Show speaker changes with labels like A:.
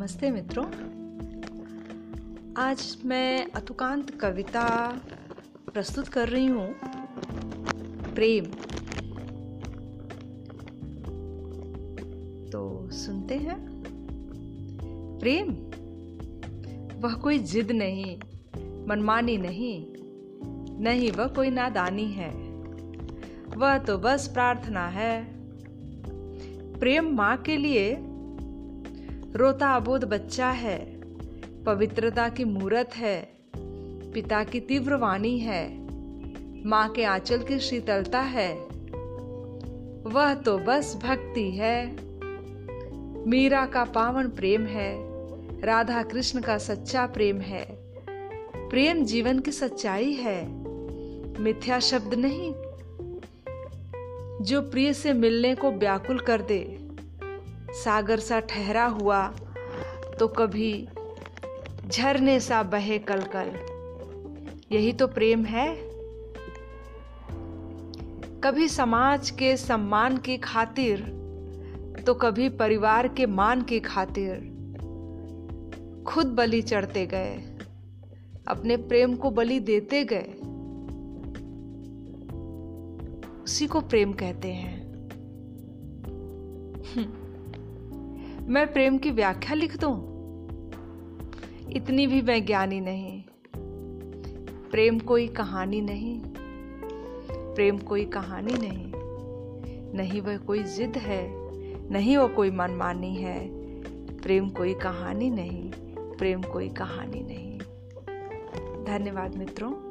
A: नमस्ते मित्रों। आज मैं अतुकांत कविता प्रस्तुत कर रही हूँ। प्रेम। तो सुनते हैं। प्रेम। वह कोई जिद नहीं, मनमानी नहीं नहीं वह कोई नादानी है। वह तो बस प्रार्थना है। प्रेम माँ के लिए रोता अबोध बच्चा है, पवित्रता की मूर्त है, पिता की तीव्र वाणी है, माँ के आंचल की शीतलता है। वह तो बस भक्ति है। मीरा का पावन प्रेम है, राधा कृष्ण का सच्चा प्रेम है। प्रेम जीवन की सच्चाई है, मिथ्या शब्द नहीं, जो प्रिय से मिलने को व्याकुल कर दे। सागर सा ठहरा हुआ तो कभी झरने सा बहे कल कल यही तो प्रेम है। कभी समाज के सम्मान की खातिर तो कभी परिवार के मान की खातिर खुद बलि चढ़ते गए, अपने प्रेम को बलि देते गए। उसी को प्रेम कहते हैं। हम्म। मैं प्रेम की व्याख्या लिख दूँ? इतनी भी मैं ज्ञानी नहीं। प्रेम कोई कहानी नहीं। प्रेम कोई कहानी नहीं। नहीं वह कोई जिद है, नहीं वह कोई मनमानी है। प्रेम कोई कहानी नहीं, प्रेम कोई कहानी नहीं। धन्यवाद मित्रों।